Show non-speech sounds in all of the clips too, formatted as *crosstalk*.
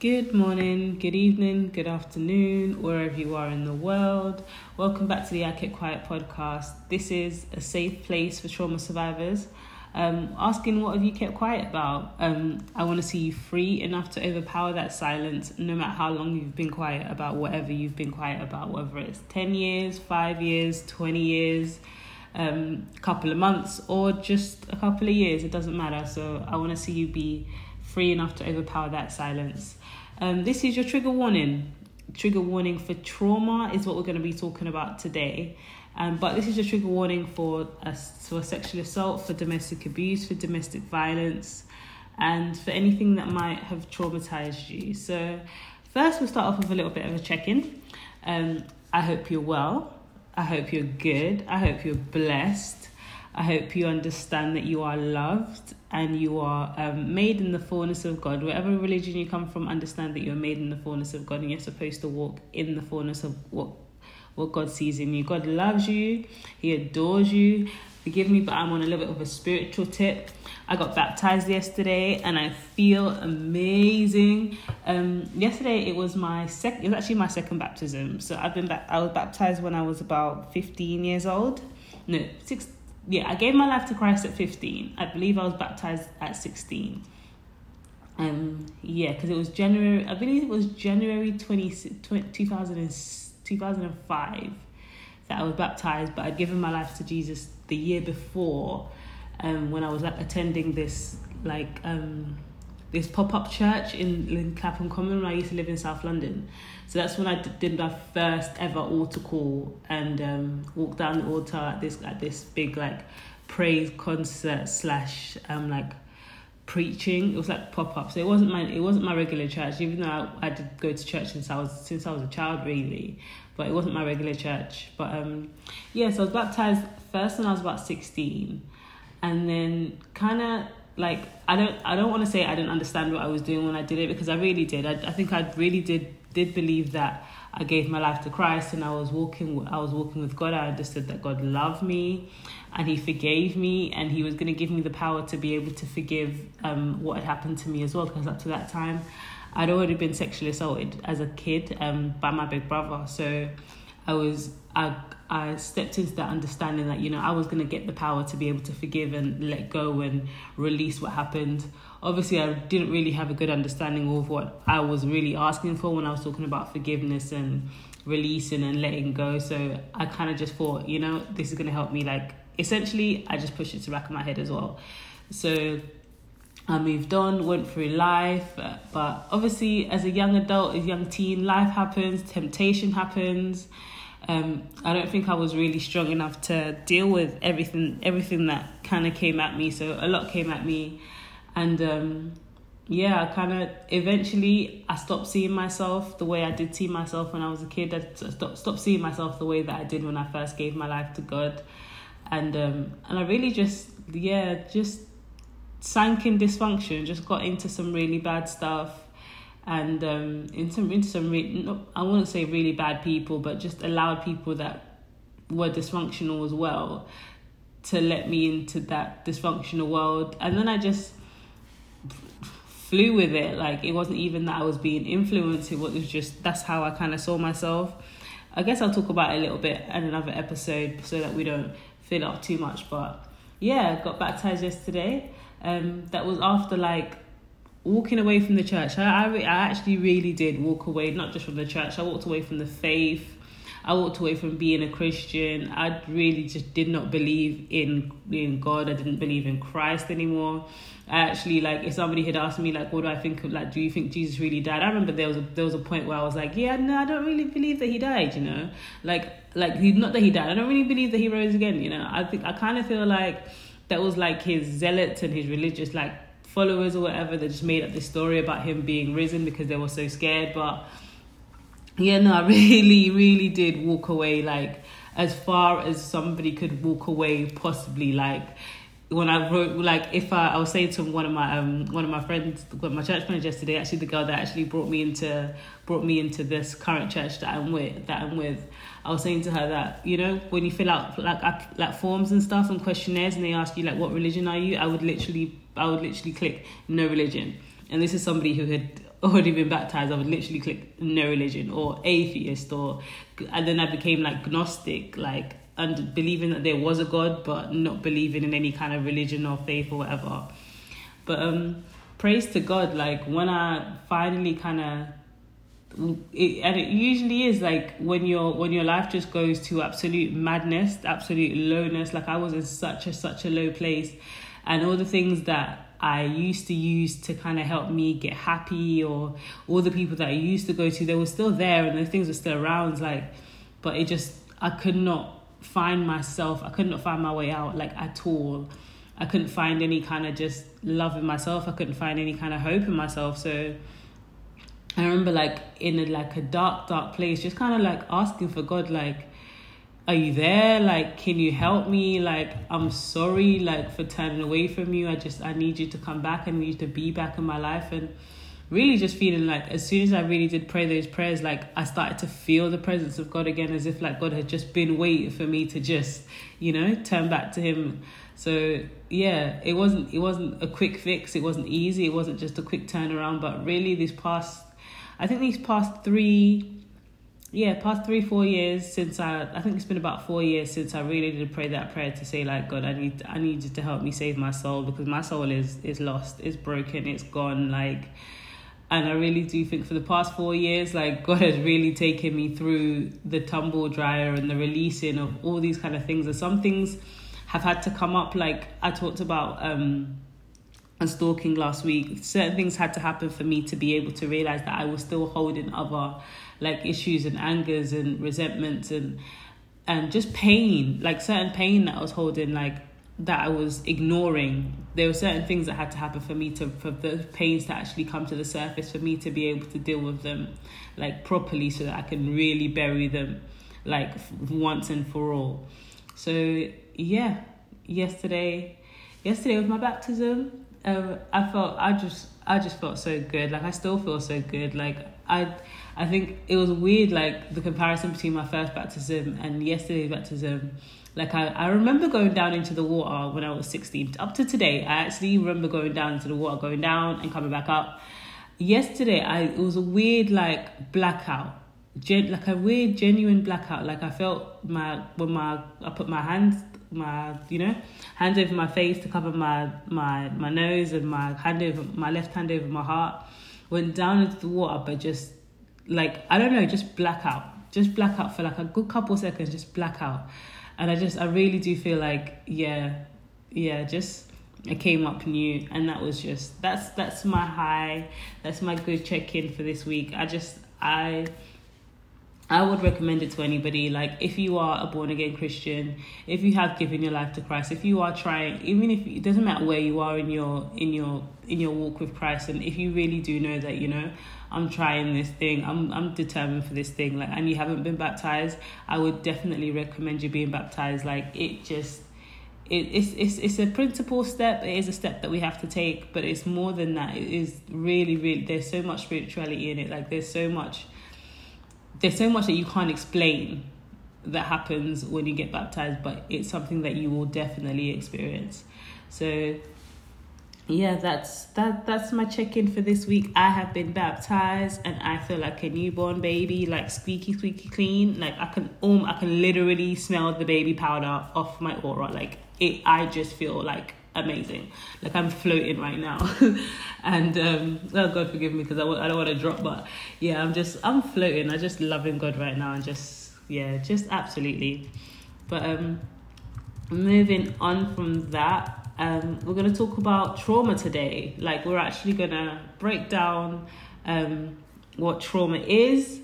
Good morning, good evening, good afternoon, wherever you are in the world. Welcome back to the I Kept Quiet podcast. This is a safe place for trauma survivors. Um, asking what have you kept quiet about? Um, I want to see you free enough to overpower that silence, no matter how long you've been quiet about whatever you've been quiet about, whether it's 10 years, 5 years, 20 years, um, a couple of months, or just a couple of years. It doesn't matter. So I want to see you be free enough to overpower that silence. Um, this is your trigger warning. Trigger warning for trauma is what we're going to be talking about today. Um, but this is your trigger warning for a, for sexual assault, for domestic abuse, for domestic violence, and for anything that might have traumatized you. So, first, we'll start off with a little bit of a check in. Um, I hope you're well. I hope you're good. I hope you're blessed. I hope you understand that you are loved and you are um, made in the fullness of God. Whatever religion you come from, understand that you're made in the fullness of God and you're supposed to walk in the fullness of what what God sees in you. God loves you, He adores you. Forgive me, but I'm on a little bit of a spiritual tip. I got baptized yesterday and I feel amazing. Um, yesterday it was my second. It was actually my second baptism. So I've been ba- I was baptized when I was about 15 years old. No, six yeah, I gave my life to Christ at 15. I believe I was baptized at 16. Um, yeah, because it was January, I believe it was January 20, 20, 2000, 2005 that I was baptized, but I'd given my life to Jesus the year before um, when I was like, attending this like um, this pop up church in, in Clapham Common when I used to live in South London. So that's when I did my first ever altar call and um, walked down the altar at this at this big like praise concert slash um like preaching. It was like pop up. So it wasn't my it wasn't my regular church, even though I, I did go to church since I was since I was a child really. But it wasn't my regular church. But um yeah, so I was baptized first when I was about sixteen. And then kinda like I don't I don't want to say I didn't understand what I was doing when I did it because I really did. I I think I really did did believe that I gave my life to Christ and I was walking I was walking with God. I understood that God loved me and he forgave me and he was going to give me the power to be able to forgive um, what had happened to me as well because up to that time I'd already been sexually assaulted as a kid um, by my big brother. So I was I I stepped into that understanding that you know I was going to get the power to be able to forgive and let go and release what happened obviously I didn't really have a good understanding of what I was really asking for when I was talking about forgiveness and releasing and letting go. So I kind of just thought, you know, this is going to help me. Like, essentially, I just pushed it to the back of my head as well. So I moved on, went through life, uh, but obviously, as a young adult, a young teen, life happens, temptation happens. Um, I don't think I was really strong enough to deal with everything, everything that kind of came at me. So a lot came at me and um, yeah, I kind of eventually I stopped seeing myself the way I did see myself when I was a kid. I stopped stopped seeing myself the way that I did when I first gave my life to God, and um, and I really just yeah just sank in dysfunction. Just got into some really bad stuff, and um, into into some re- no, I wouldn't say really bad people, but just allowed people that were dysfunctional as well to let me into that dysfunctional world, and then I just flew with it. Like it wasn't even that I was being influenced. It was just that's how I kind of saw myself. I guess I'll talk about it a little bit in another episode so that we don't fill up too much. But yeah, got baptized yesterday. Um, that was after like walking away from the church. I, I, I actually really did walk away, not just from the church. I walked away from the faith. I walked away from being a Christian. I really just did not believe in in God. I didn't believe in Christ anymore. I actually like if somebody had asked me like what do I think of like do you think Jesus really died? I remember there was a there was a point where I was like, Yeah, no, I don't really believe that he died, you know? Like like he not that he died, I don't really believe that he rose again, you know. I think I kinda feel like that was like his zealots and his religious like followers or whatever that just made up this story about him being risen because they were so scared. But yeah, no, I *laughs* really, really did walk away like as far as somebody could walk away possibly like when I wrote like if I, I was saying to one of my um one of my friends my church friends yesterday actually the girl that actually brought me into brought me into this current church that I'm with that I'm with I was saying to her that you know when you fill out like like forms and stuff and questionnaires and they ask you like what religion are you I would literally I would literally click no religion. And this is somebody who had already been baptized, I would literally click no religion or atheist or, and then I became like gnostic, like and believing that there was a God, but not believing in any kind of religion or faith or whatever. But um, praise to God, like when I finally kind of it, and it usually is like when your when your life just goes to absolute madness absolute lowness like i was in such a such a low place and all the things that i used to use to kind of help me get happy or all the people that i used to go to they were still there and those things were still around like but it just i could not find myself i could not find my way out like at all. I couldn't find any kind of just love in myself i couldn't find any kind of hope in myself so I remember like in a, like a dark, dark place, just kind of like asking for God, like, are you there? Like, can you help me? Like, I'm sorry, like for turning away from you. I just I need you to come back. I need you to be back in my life, and really just feeling like as soon as I really did pray those prayers, like I started to feel the presence of God again, as if like God had just been waiting for me to just, you know, turn back to Him. So yeah, it wasn't it wasn't a quick fix. It wasn't easy. It wasn't just a quick turnaround. But really, this past I think these past three, yeah, past three four years since I, I think it's been about four years since I really did pray that prayer to say like God, I need I need you to help me save my soul because my soul is is lost, it's broken, it's gone, like. And I really do think for the past four years, like *laughs* God has really taken me through the tumble dryer and the releasing of all these kind of things. And some things have had to come up, like I talked about um, and stalking last week, certain things had to happen for me to be able to realize that I was still holding other like issues and angers and resentments and and just pain, like certain pain that I was holding, like that I was ignoring. There were certain things that had to happen for me to for the pains to actually come to the surface for me to be able to deal with them like properly so that I can really bury them like once and for all. So yeah, yesterday yesterday was my baptism um, I felt I just I just felt so good. Like I still feel so good. Like I I think it was weird like the comparison between my first baptism and yesterday's baptism. Like I, I remember going down into the water when I was 16. Up to today, I actually remember going down into the water, going down and coming back up. Yesterday, I it was a weird like blackout. Gen, like a weird genuine blackout. Like I felt my when my I put my hands my you know hands over my face to cover my my my nose and my hand over my left hand over my heart went down into the water but just like i don't know just blackout just blackout for like a good couple seconds just blackout and i just i really do feel like yeah yeah just I came up new. And that was just that's that's my high. That's my good check in for this week. I just I I would recommend it to anybody. Like, if you are a born again Christian, if you have given your life to Christ, if you are trying, even if it doesn't matter where you are in your in your in your walk with Christ, and if you really do know that you know, I'm trying this thing, I'm I'm determined for this thing, like, and you haven't been baptized, I would definitely recommend you being baptized. Like, it just it, it's it's it's a principal step. It is a step that we have to take, but it's more than that. It is really, really. There's so much spirituality in it. Like there's so much there's so much that you can't explain that happens when you get baptized, but it's something that you will definitely experience. So yeah, that's that that's my check-in for this week. I have been baptized and I feel like a newborn baby, like squeaky squeaky clean. Like I can um I can literally smell the baby powder off my aura. Like it I just feel like amazing. Like I'm floating right now, *laughs* and um, oh God forgive me because I w- I don't want to drop, but yeah, I'm just I'm floating. I just loving God right now, and just yeah, just absolutely. But um, moving on from that, um, we're gonna talk about trauma today. Like we're actually gonna break down um what trauma is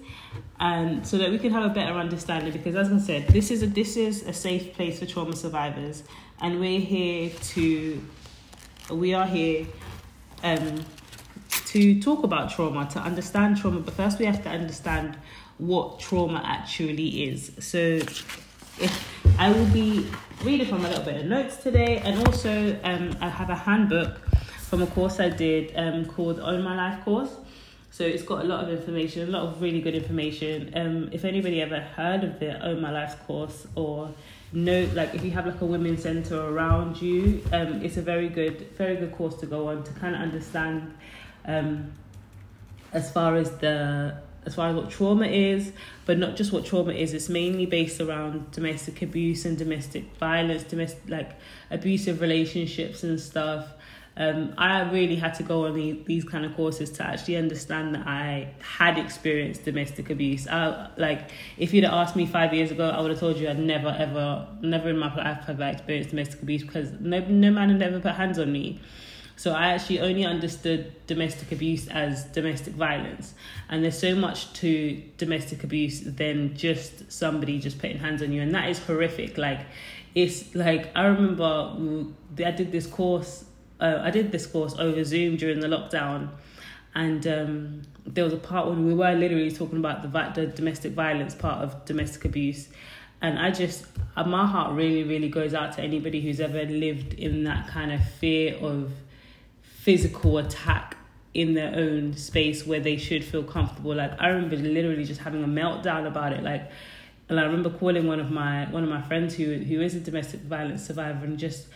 and so that we can have a better understanding because as I said this is a this is a safe place for trauma survivors and we're here to we are here um to talk about trauma to understand trauma but first we have to understand what trauma actually is so if I will be reading from a little bit of notes today and also um I have a handbook from a course I did um called Own My Life course so it's got a lot of information, a lot of really good information. Um, if anybody ever heard of the Own My Life course or know, like if you have like a women's center around you, um, it's a very good, very good course to go on to kind of understand um, as far as the as far as what trauma is, but not just what trauma is. It's mainly based around domestic abuse and domestic violence, domestic like abusive relationships and stuff. Um, I really had to go on the, these kind of courses to actually understand that I had experienced domestic abuse. I, like, if you'd asked me five years ago, I would have told you I'd never, ever, never in my life have I experienced domestic abuse because no, no man had ever put hands on me. So I actually only understood domestic abuse as domestic violence. And there's so much to domestic abuse than just somebody just putting hands on you. And that is horrific. Like, it's like, I remember I did this course, uh, I did this course over Zoom during the lockdown. And um, there was a part when we were literally talking about the, the domestic violence part of domestic abuse. And I just, uh, my heart really, really goes out to anybody who's ever lived in that kind of fear of physical attack in their own space where they should feel comfortable. Like I remember literally just having a meltdown about it. Like, and I remember calling one of my one of my friends who who is a domestic violence survivor and just.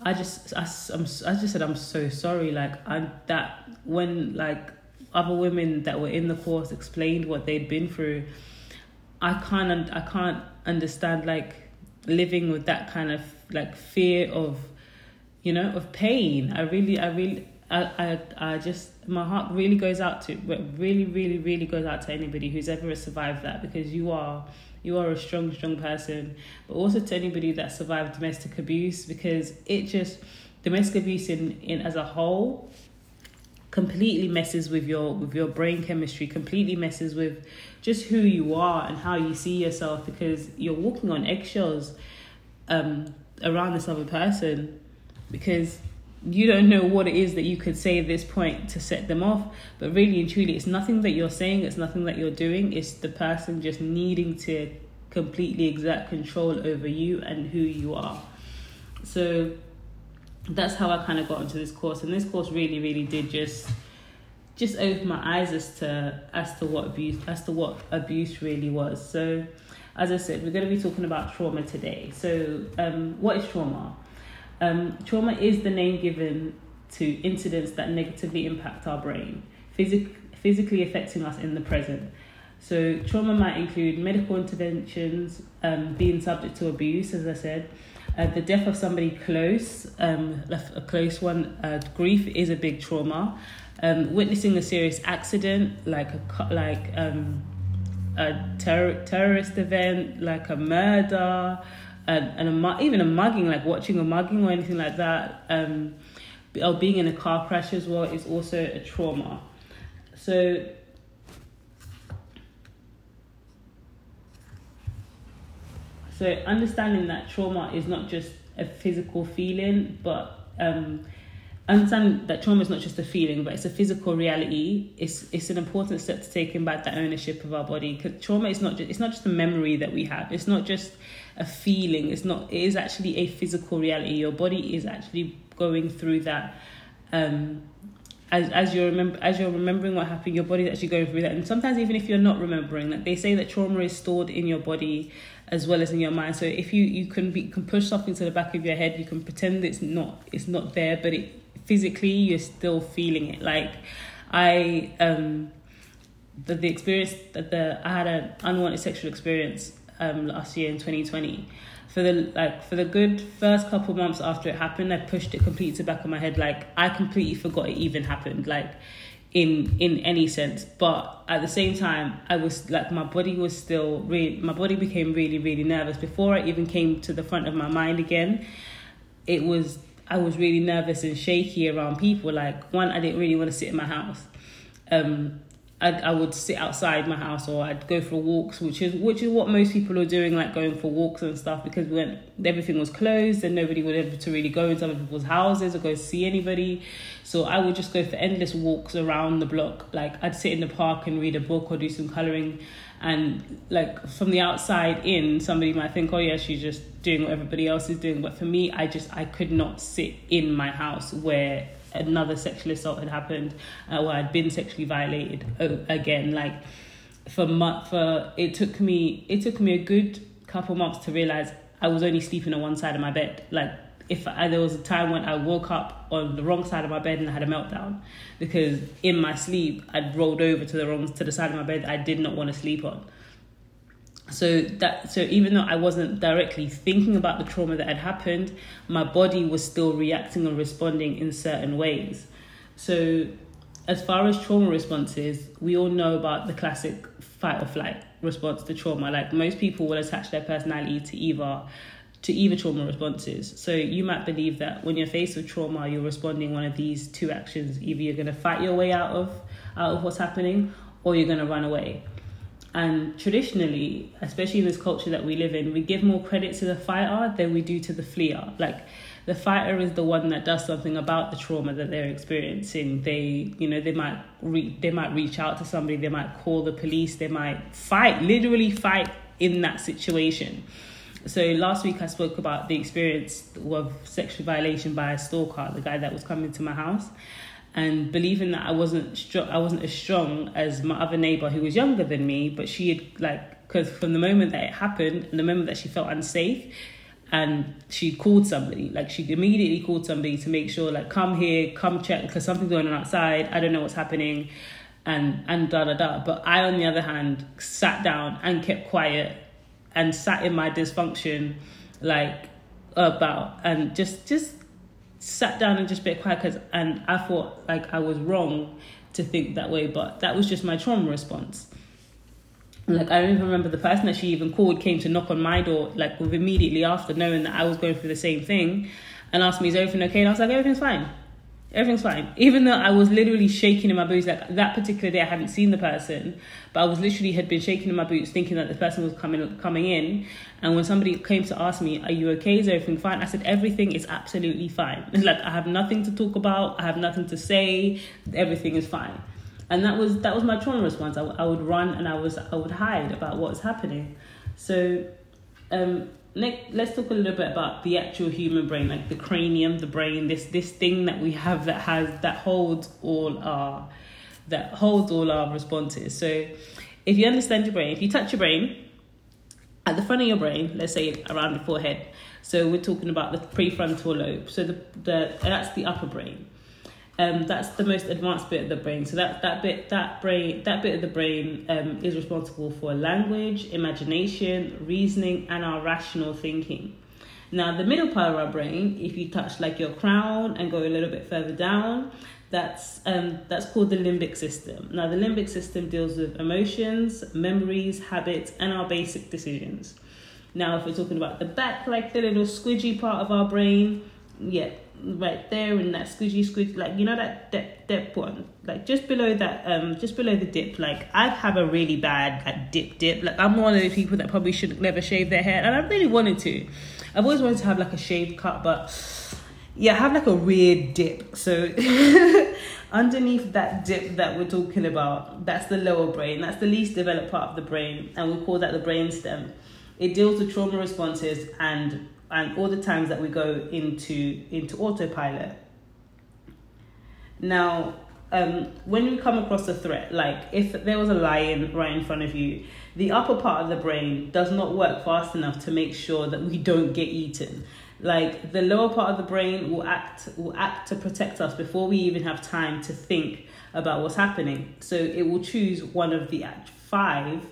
I just I, I'm, I just said I'm so sorry like I that when like other women that were in the course explained what they'd been through I can't I can't understand like living with that kind of like fear of you know of pain I really I really I, I, I just my heart really goes out to really really really goes out to anybody who's ever survived that because you are you are a strong strong person. But also to anybody that survived domestic abuse because it just domestic abuse in, in as a whole completely messes with your with your brain chemistry completely messes with just who you are and how you see yourself because you're walking on eggshells um around this other person because you don't know what it is that you could say at this point to set them off but really and truly it's nothing that you're saying it's nothing that you're doing it's the person just needing to completely exert control over you and who you are. So that's how i kind of got into this course and this course really really did just just open my eyes as to as to what abuse as to what abuse really was. So as i said we're going to be talking about trauma today. So um, what is trauma um, trauma is the name given to incidents that negatively impact our brain, physic- physically affecting us in the present. So, trauma might include medical interventions, um, being subject to abuse, as I said, uh, the death of somebody close, um, a close one, uh, grief is a big trauma. Um, witnessing a serious accident, like a like um, a ter- terrorist event, like a murder, and, a, even a mugging, like watching a mugging or anything like that, um, or being in a car crash as well is also a trauma. So So understanding that trauma is not just a physical feeling, but um, understand that trauma is not just a feeling, but it's a physical reality. It's it's an important step to taking back that ownership of our body. Because trauma is not just it's not just a memory that we have. It's not just a feeling. It's not. It is actually a physical reality. Your body is actually going through that. Um, as as you're remember as you're remembering what happened, your body's actually going through that. And sometimes even if you're not remembering, like they say that trauma is stored in your body as well as in your mind. So if you you can be can push something to the back of your head, you can pretend it's not it's not there, but it physically you're still feeling it. Like I um the the experience that the I had an unwanted sexual experience um last year in 2020 for the like for the good first couple months after it happened i pushed it completely to the back of my head. Like i completely forgot it even happened like in in any sense. But at the same time i was like my body was still really my body became really really nervous. Before i even came to the front of my mind again it was I was really nervous and shaky around people. Like one, I didn't really want to sit in my house. Um, I I would sit outside my house or I'd go for walks, which is which is what most people are doing, like going for walks and stuff, because when everything was closed and nobody would able to really go into other people's houses or go see anybody. So I would just go for endless walks around the block. Like I'd sit in the park and read a book or do some coloring and like from the outside in somebody might think oh yeah she's just doing what everybody else is doing. But for me i just i could not sit in my house where another sexual assault had happened uh, where i'd been sexually violated oh, again. Like for month for it took me it took me a good couple months to realize i was only sleeping on one side of my bed. Like if I, there was a time when I woke up on the wrong side of my bed and I had a meltdown because in my sleep I'd rolled over to the wrong to the side of my bed I did not want to sleep on. So that so even though I wasn't directly thinking about the trauma that had happened, my body was still reacting and responding in certain ways. So as far as trauma responses, we all know about the classic fight or flight response to trauma. Like most people will attach their personality to either to either trauma responses. So you might believe that when you're faced with trauma, you're responding one of these two actions. Either you're going to fight your way out of out of what's happening, or you're going to run away. And traditionally, especially in this culture that we live in, we give more credit to the fighter than we do to the fleer. Like the fighter is the one that does something about the trauma that they're experiencing. They, you know, they might re- they might reach out to somebody, they might call the police, they might fight, literally fight in that situation. So last week I spoke about the experience of sexual violation by a stalker, the guy that was coming to my house, and believing that I wasn't strong, I wasn't as strong as my other neighbor who was younger than me, but she had like because from the moment that it happened and the moment that she felt unsafe, and she called somebody like she immediately called somebody to make sure like come here come check because something's going on outside i don't know what's happening and and da da da. But i on the other hand sat down and kept quiet and sat in my dysfunction like about and just just sat down and just bit quiet because and I thought like I was wrong to think that way, but that was just my trauma response. Like I don't even remember the person that she even called came to knock on my door like immediately after knowing that I was going through the same thing and asked me is everything okay and I was like everything's fine everything's fine. Even though I was literally shaking in my boots, like that particular day I hadn't seen the person, but I was literally had been shaking in my boots, thinking that the person was coming coming in. And when somebody came to ask me, "Are you okay? Is everything fine?" I said, "Everything is absolutely fine. *laughs* Like I have nothing to talk about. I have nothing to say. Everything is fine." And that was that was my trauma response. I, I would run and I was I would hide about what was happening. So um, Nick, let's talk a little bit about the actual human brain, like the cranium, the brain, this this thing that we have that has that holds all our that holds all our responses. So if you understand your brain, if you touch your brain, at the front of your brain, let's say around the forehead. So we're talking about the prefrontal lobe. So the, the that's the upper brain um, that's the most advanced bit of the brain. So that that bit that brain that bit of the brain um, is responsible for language, imagination, reasoning, and our rational thinking. Now the middle part of our brain, if you touch like your crown and go a little bit further down, that's um, that's called the limbic system. Now the limbic system deals with emotions, memories, habits, and our basic decisions. Now if we're talking about the back, like the little squidgy part of our brain, yeah, right there in that squishy squidgy like you know that dip dip one like just below that um just below the dip like I have a really bad like dip dip like I'm one of the people that probably should never shave their hair and I really wanted to. I've always wanted to have like a shaved cut but yeah I have like a weird dip so *laughs* underneath that dip that we're talking about that's the lower brain that's the least developed part of the brain and we call that the brain stem. It deals with trauma responses and and all the times that we go into into autopilot. Now, um, when we come across a threat, like if there was a lion right in front of you, the upper part of the brain does not work fast enough to make sure that we don't get eaten. Like the lower part of the brain will act will act to protect us before we even have time to think about what's happening. So it will choose one of the five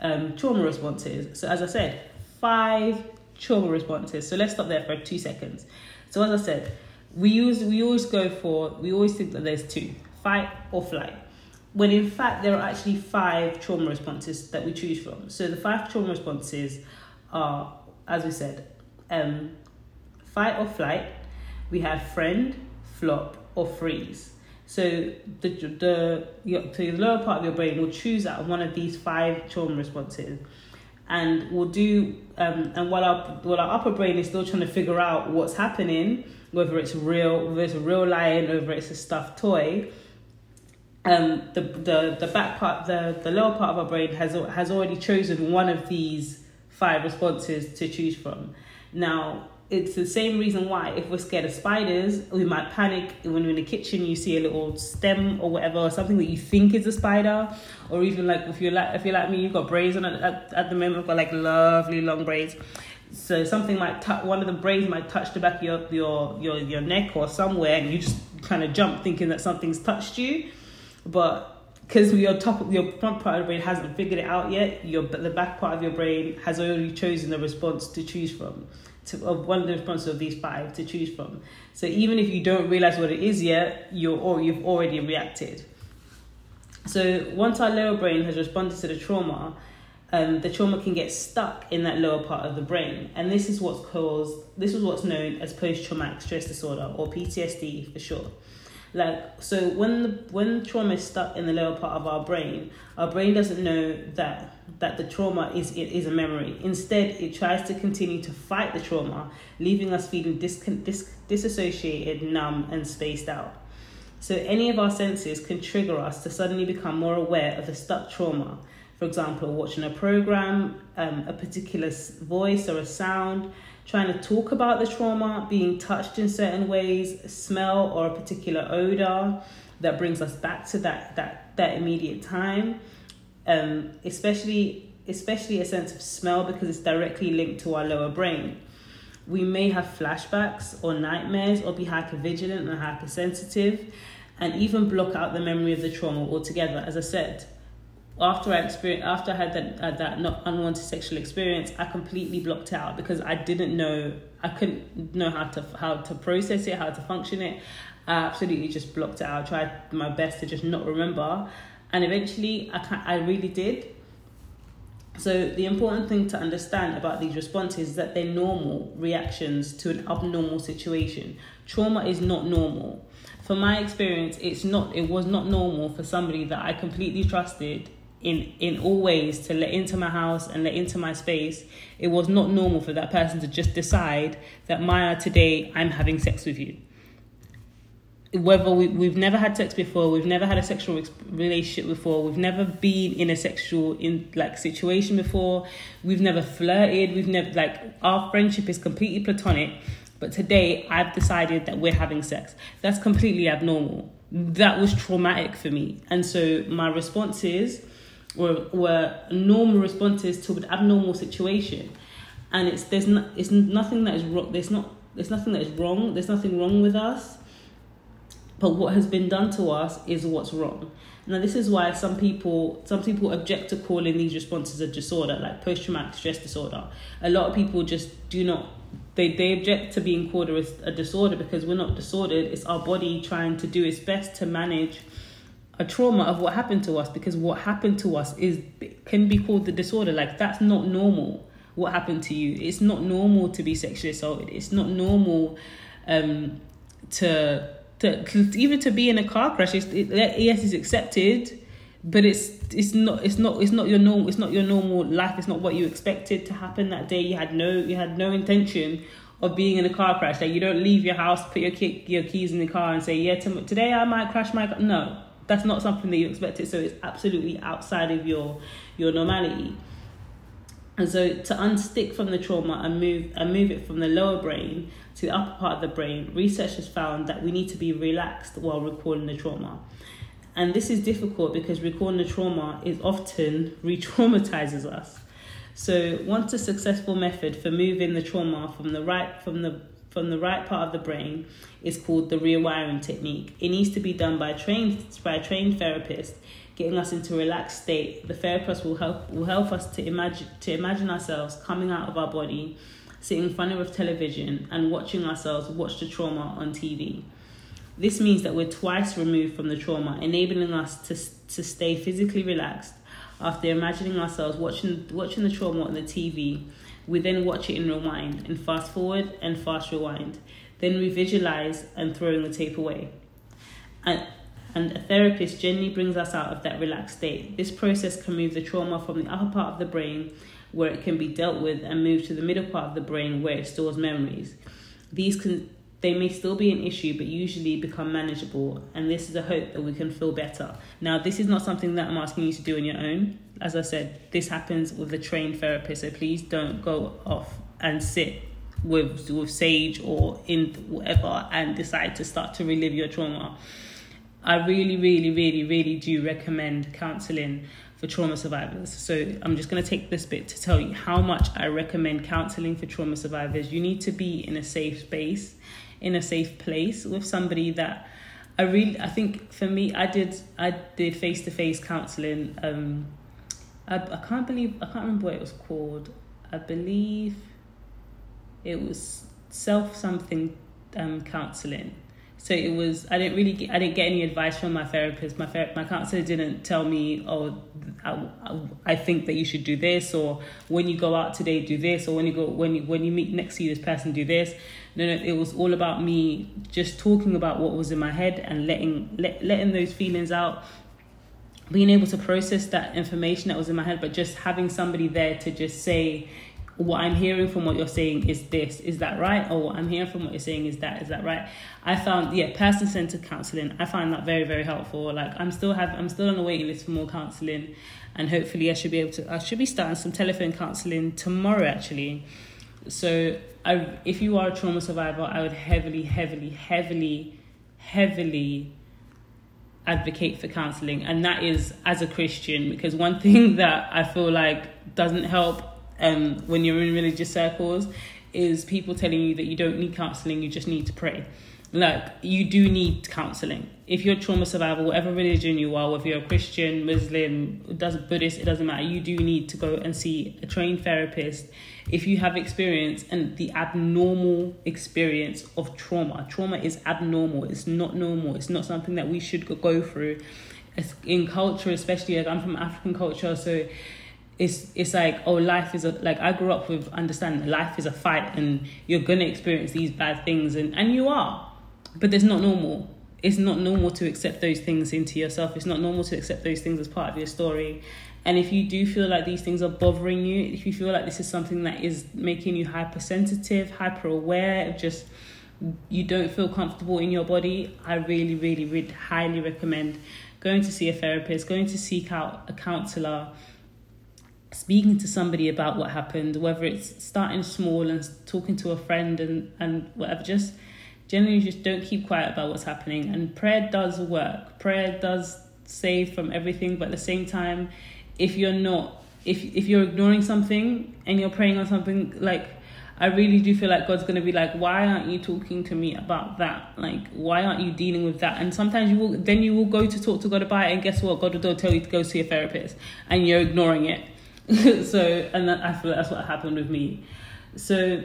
um, trauma responses. So as I said, five trauma responses. So let's stop there for two seconds. So as I said, we use we always go for we always think that there's two fight or flight when in fact there are actually five trauma responses that we choose from so the five trauma responses are as we said um, fight or flight we have friend flop or freeze so the the your, the lower part of your brain will choose out one of these five trauma responses and we'll do um, and while our while our upper brain is still trying to figure out what's happening, whether it's real, whether it's a real lion, whether it's a stuffed toy, um, the the the back part, the the lower part of our brain has has already chosen one of these five responses to choose from. Now, it's the same reason why if we're scared of spiders, we might panic when you're in the kitchen. You see a little stem or whatever, or something that you think is a spider, or even like if you're like if you're like me, you've got braids on at, at, the moment. I've got like lovely long braids. so something might touch one of the braids might touch the back of your your your, your neck or somewhere, and you just kind of jump thinking that something's touched you, but because your top your front part of the brain hasn't figured it out yet, your the back part of your brain has already chosen the response to choose from. To, of one of the responses of these five to choose from. So even if you don't realize what it is yet, you're or you've already reacted. So once our lower brain has responded to the trauma, um, the trauma can get stuck in that lower part of the brain, and this is what's caused. This is what's known as post-traumatic stress disorder or PTSD for short. Like so, when the when trauma is stuck in the lower part of our brain, our brain doesn't know that that the trauma is it is a memory. Instead, it tries to continue to fight the trauma, leaving us feeling dis, dis, disassociated, numb, and spaced out. So, any of our senses can trigger us to suddenly become more aware of the stuck trauma. For example, watching a program, um, a particular voice or a sound, trying to talk about the trauma, being touched in certain ways, smell or a particular odor that brings us back to that that that immediate time. Um, especially especially a sense of smell because it's directly linked to our lower brain. We may have flashbacks or nightmares or be hypervigilant and hypersensitive and even block out the memory of the trauma altogether. As I said, after I experienced, after I had that that not unwanted sexual experience, I completely blocked out because I didn't know I couldn't know how to how to process it, how to function it. I absolutely just blocked it out. I tried my best to just not remember, and eventually I can I really did. So the important thing to understand about these responses is that they're normal reactions to an abnormal situation. Trauma is not normal. For my experience, it's not it was not normal for somebody that I completely trusted in in all ways to let into my house and let into my space. It was not normal for that person to just decide that maya today i'm having sex with you. Whether we, we've never had sex before we've never had a sexual relationship before we've never been in a sexual in like situation before we've never flirted we've never like our friendship is completely platonic but today i've decided that we're having sex. That's completely abnormal. That was traumatic for me. And so my response is were, were normal responses to an abnormal situation. And it's there's not it's nothing that is wrong there's not there's nothing that is wrong there's nothing wrong with us. But what has been done to us is what's wrong. Now this is why some people some people object to calling these responses a disorder like post-traumatic stress disorder. A lot of people just do not they, they object to being called a, a disorder because we're not disordered. It's our body trying to do its best to manage a trauma of what happened to us because what happened to us is can be called the disorder. Like that's not normal what happened to you. It's not normal to be sexually assaulted. It's not normal um to to, to even to be in a car crash. It's, it, yes it's accepted but it's it's not it's not it's not your normal it's not your normal life. It's not what you expected to happen that day. You had no you had no intention of being in a car crash. Like you don't leave your house put your key, your keys in the car and say yeah today I might crash my car. No that's not something that you expected so it's absolutely outside of your your normality. And so to unstick from the trauma and move and move it from the lower brain to the upper part of the brain research has found that we need to be relaxed while recalling the trauma. And this is difficult because recalling the trauma is often *laughs* re-traumatizes us. So once a successful method for moving the trauma from the right from the from the right part of the brain is called the rewiring technique. It needs to be done by trained by trained therapist, getting us into a relaxed state. The therapist will help will help us to imagine to imagine ourselves coming out of our body, sitting in front of television and watching ourselves watch the trauma on TV. This means that we're twice removed from the trauma, enabling us to, to stay physically relaxed after imagining ourselves watching watching the trauma on the TV we then watch it in rewind and fast forward and fast rewind. Then we visualize and throwing the tape away. And, and a therapist generally brings us out of that relaxed state. This process can move the trauma from the upper part of the brain where it can be dealt with and move to the middle part of the brain where it stores memories. These can they may still be an issue, but usually become manageable, and this is a hope that we can feel better. Now, this is not something that I'm asking you to do on your own. As I said, this happens with a trained therapist, so please don't go off and sit with with sage or in whatever and decide to start to relive your trauma. I really, really, really, really do recommend counseling for trauma survivors. So I'm just going to take this bit to tell you how much I recommend counseling for trauma survivors. You need to be in a safe space, in a safe place with somebody that I really I think for me I did I did face to face counseling. Um, I I can't believe I can't remember what it was called. I believe it was self something um, counseling so it was I didn't really get, I didn't get any advice from my therapist. My ther- my counselor didn't tell me, oh, I, I think that you should do this, or when you go out today, do this, or when you go when you when you meet next to this person, do this. No, no, it was all about me just talking about what was in my head and letting let, letting those feelings out being able to process that information that was in my head, but just having somebody there to just say, what I'm hearing from what you're saying is this, is that right? Or what I'm hearing from what you're saying is that, is that right? I found, yeah, person centered counseling. I find that very, very helpful. Like I'm still have, I'm still on the waiting list for more counseling, and hopefully I should be able to. I should be starting some telephone counseling tomorrow, actually. So, I, if you are a trauma survivor, I would heavily, heavily, heavily, heavily advocate for counseling, and that is as a Christian, because one thing *laughs* that I feel like doesn't help um, when you're in religious circles is people telling you that you don't need counseling, you just need to pray. Like, you do need counseling. If you're a trauma survivor, whatever religion you are, whether you're a Christian, Muslim, it doesn't Buddhist, it doesn't matter. You do need to go and see a trained therapist if you have experience and the abnormal experience of trauma. Trauma is abnormal, it's not normal, it's not something that we should go through. It's in culture, especially like I'm from African culture, so it's it's like oh life is a like I grew up with understanding life is a fight and you're gonna experience these bad things and and you are, but it's not normal. It's not normal to accept those things into yourself. It's not normal to accept those things as part of your story. And if you do feel like these things are bothering you, if you feel like this is something that is making you hypersensitive, hyper aware, just you don't feel comfortable in your body, I really, really, really highly recommend going to see a therapist, going to seek out a counselor speaking to somebody about what happened, whether it's starting small and talking to a friend and, and whatever, just generally just don't keep quiet about what's happening. And prayer does work. Prayer does save from everything, but at the same time, if you're not if if you're ignoring something and you're praying on something like I really do feel like God's gonna be like, why aren't you talking to me about that? Like, why aren't you dealing with that? And sometimes you will, then you will go to talk to God about it, and guess what? God will tell you to go see a therapist, and you're ignoring it. *laughs* so, and that, I feel like that's what happened with me. So,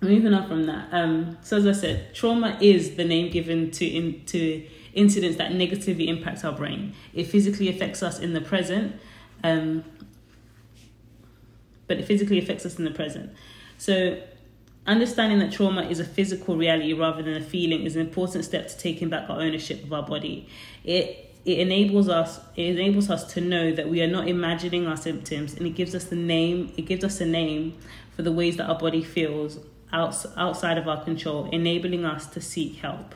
moving on from that. Um, so as I said, trauma is the name given to in, to incidents that negatively impact our brain. It physically affects us in the present, um, but it physically affects us in the present. So, understanding that trauma is a physical reality rather than a feeling is an important step to taking back our ownership of our body. It it enables us it enables us to know that we are not imagining our symptoms and it gives us the name it gives us a name for the ways that our body feels outside of our control enabling us to seek help